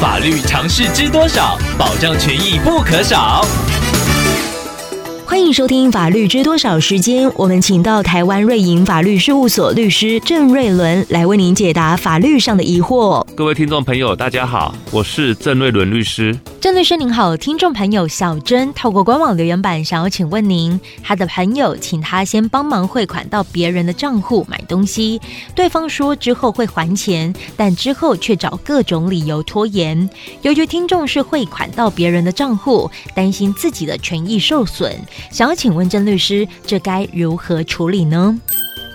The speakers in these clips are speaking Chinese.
法律常识知多少？保障权益不可少。欢迎收听《法律知多少》时间，我们请到台湾瑞银法律事务所律师郑瑞伦来为您解答法律上的疑惑。各位听众朋友，大家好，我是郑瑞伦律师。郑律师您好，听众朋友小珍透过官网留言板想要请问您，他的朋友请他先帮忙汇款到别人的账户买东西，对方说之后会还钱，但之后却找各种理由拖延。由于听众是汇款到别人的账户，担心自己的权益受损，想要请问郑律师，这该如何处理呢？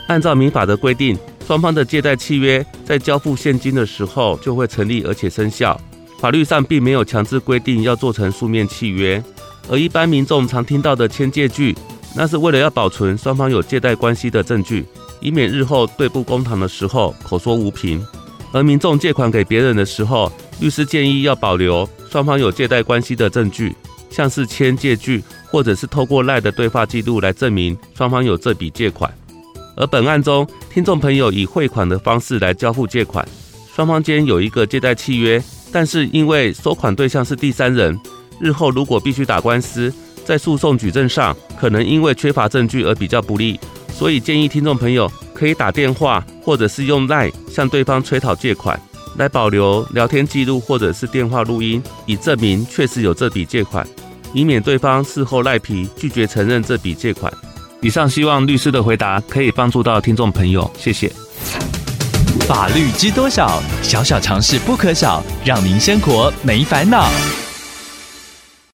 按照民法的规定，双方的借贷契约在交付现金的时候就会成立，而且生效。法律上并没有强制规定要做成书面契约，而一般民众常听到的签借据，那是为了要保存双方有借贷关系的证据，以免日后对簿公堂的时候口说无凭。而民众借款给别人的时候，律师建议要保留双方有借贷关系的证据，像是签借据，或者是透过赖的对话记录来证明双方有这笔借款。而本案中，听众朋友以汇款的方式来交付借款，双方间有一个借贷契约。但是因为收款对象是第三人，日后如果必须打官司，在诉讼举证上可能因为缺乏证据而比较不利，所以建议听众朋友可以打电话或者是用赖向对方催讨借款，来保留聊天记录或者是电话录音，以证明确实有这笔借款，以免对方事后赖皮拒绝承认这笔借款。以上希望律师的回答可以帮助到听众朋友，谢谢。法律知多少？小小常识不可少，让您生活没烦恼。